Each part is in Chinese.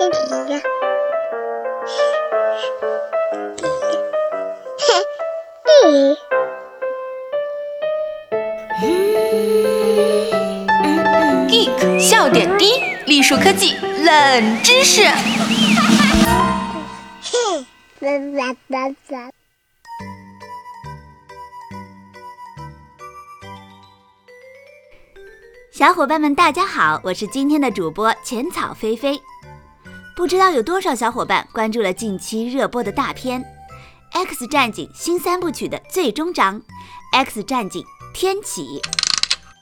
Geek 笑点低，栗树科技冷知识。小伙伴们，大家好，我是今天的主播浅草菲菲。不知道有多少小伙伴关注了近期热播的大片《X 战警》新三部曲的最终章《X 战警：天启》。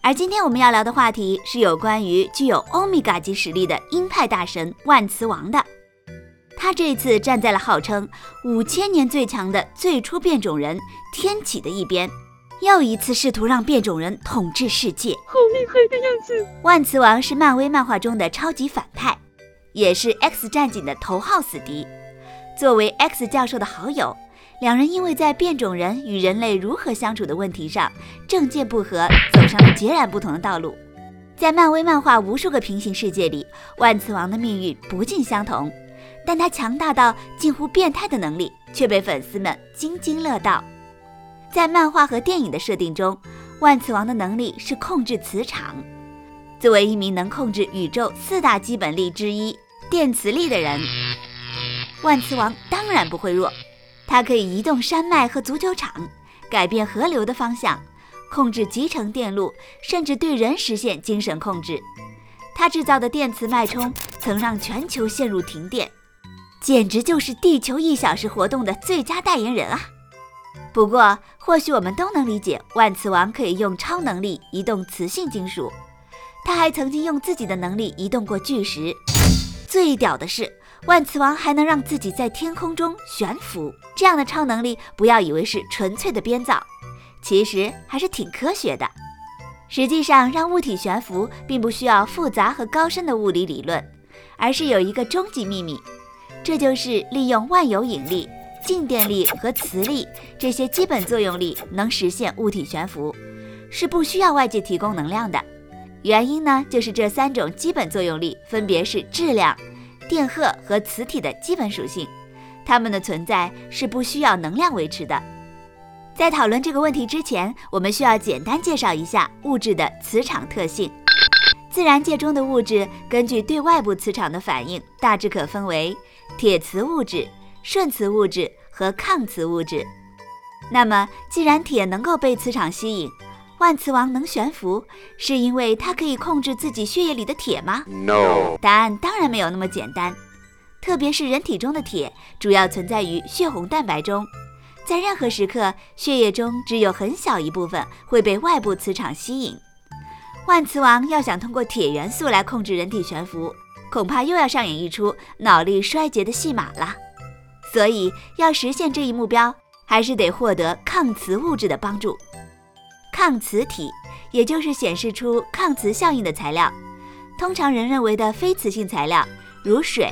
而今天我们要聊的话题是有关于具有欧米伽级实力的鹰派大神万磁王的。他这次站在了号称五千年最强的最初变种人天启的一边。又一次试图让变种人统治世界，好厉害的样子！万磁王是漫威漫画中的超级反派，也是 X 战警的头号死敌。作为 X 教授的好友，两人因为在变种人与人类如何相处的问题上政见不合，走上了截然不同的道路。在漫威漫画无数个平行世界里，万磁王的命运不尽相同，但他强大到近乎变态的能力却被粉丝们津津乐道。在漫画和电影的设定中，万磁王的能力是控制磁场。作为一名能控制宇宙四大基本力之一电磁力的人，万磁王当然不会弱。他可以移动山脉和足球场，改变河流的方向，控制集成电路，甚至对人实现精神控制。他制造的电磁脉冲曾让全球陷入停电，简直就是地球一小时活动的最佳代言人啊！不过，或许我们都能理解，万磁王可以用超能力移动磁性金属。他还曾经用自己的能力移动过巨石。最屌的是，万磁王还能让自己在天空中悬浮。这样的超能力，不要以为是纯粹的编造，其实还是挺科学的。实际上，让物体悬浮并不需要复杂和高深的物理理论，而是有一个终极秘密，这就是利用万有引力。静电力和磁力这些基本作用力能实现物体悬浮，是不需要外界提供能量的。原因呢，就是这三种基本作用力分别是质量、电荷和磁体的基本属性，它们的存在是不需要能量维持的。在讨论这个问题之前，我们需要简单介绍一下物质的磁场特性。自然界中的物质根据对外部磁场的反应，大致可分为铁磁物质。顺磁物质和抗磁物质。那么，既然铁能够被磁场吸引，万磁王能悬浮，是因为它可以控制自己血液里的铁吗？No。答案当然没有那么简单。特别是人体中的铁，主要存在于血红蛋白中，在任何时刻，血液中只有很小一部分会被外部磁场吸引。万磁王要想通过铁元素来控制人体悬浮，恐怕又要上演一出脑力衰竭的戏码了。所以，要实现这一目标，还是得获得抗磁物质的帮助。抗磁体，也就是显示出抗磁效应的材料。通常人认为的非磁性材料，如水、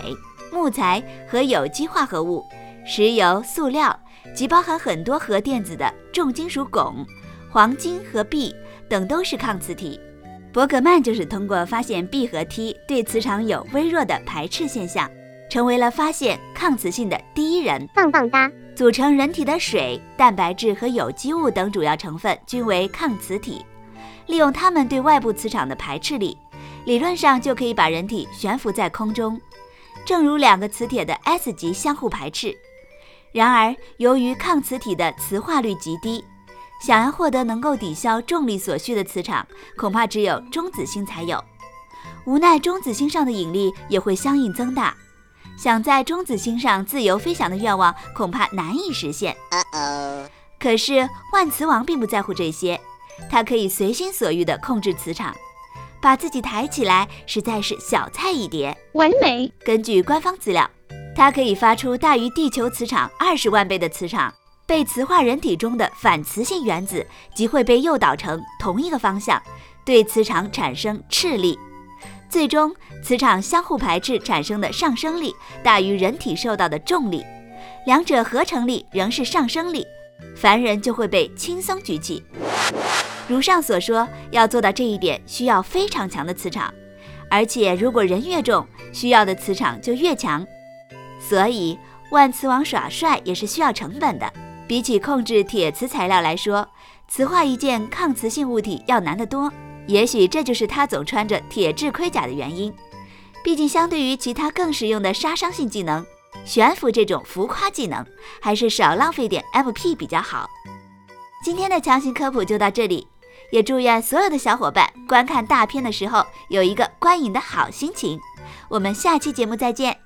木材和有机化合物、石油、塑料及包含很多核电子的重金属汞、黄金和铋等，都是抗磁体。伯格曼就是通过发现 B 和 T 对磁场有微弱的排斥现象。成为了发现抗磁性的第一人，棒棒哒！组成人体的水、蛋白质和有机物等主要成分均为抗磁体，利用它们对外部磁场的排斥力，理论上就可以把人体悬浮在空中，正如两个磁铁的 S 极相互排斥。然而，由于抗磁体的磁化率极低，想要获得能够抵消重力所需的磁场，恐怕只有中子星才有。无奈，中子星上的引力也会相应增大。想在中子星上自由飞翔的愿望恐怕难以实现。可是万磁王并不在乎这些，他可以随心所欲地控制磁场，把自己抬起来实在是小菜一碟，完美。根据官方资料，它可以发出大于地球磁场二十万倍的磁场，被磁化人体中的反磁性原子即会被诱导成同一个方向，对磁场产生斥力。最终，磁场相互排斥产生的上升力大于人体受到的重力，两者合成力仍是上升力，凡人就会被轻松举起。如上所说，要做到这一点，需要非常强的磁场，而且如果人越重，需要的磁场就越强。所以万磁王耍帅也是需要成本的。比起控制铁磁材料来说，磁化一件抗磁性物体要难得多。也许这就是他总穿着铁质盔甲的原因。毕竟，相对于其他更实用的杀伤性技能，悬浮这种浮夸技能还是少浪费点 MP 比较好。今天的强行科普就到这里，也祝愿所有的小伙伴观看大片的时候有一个观影的好心情。我们下期节目再见。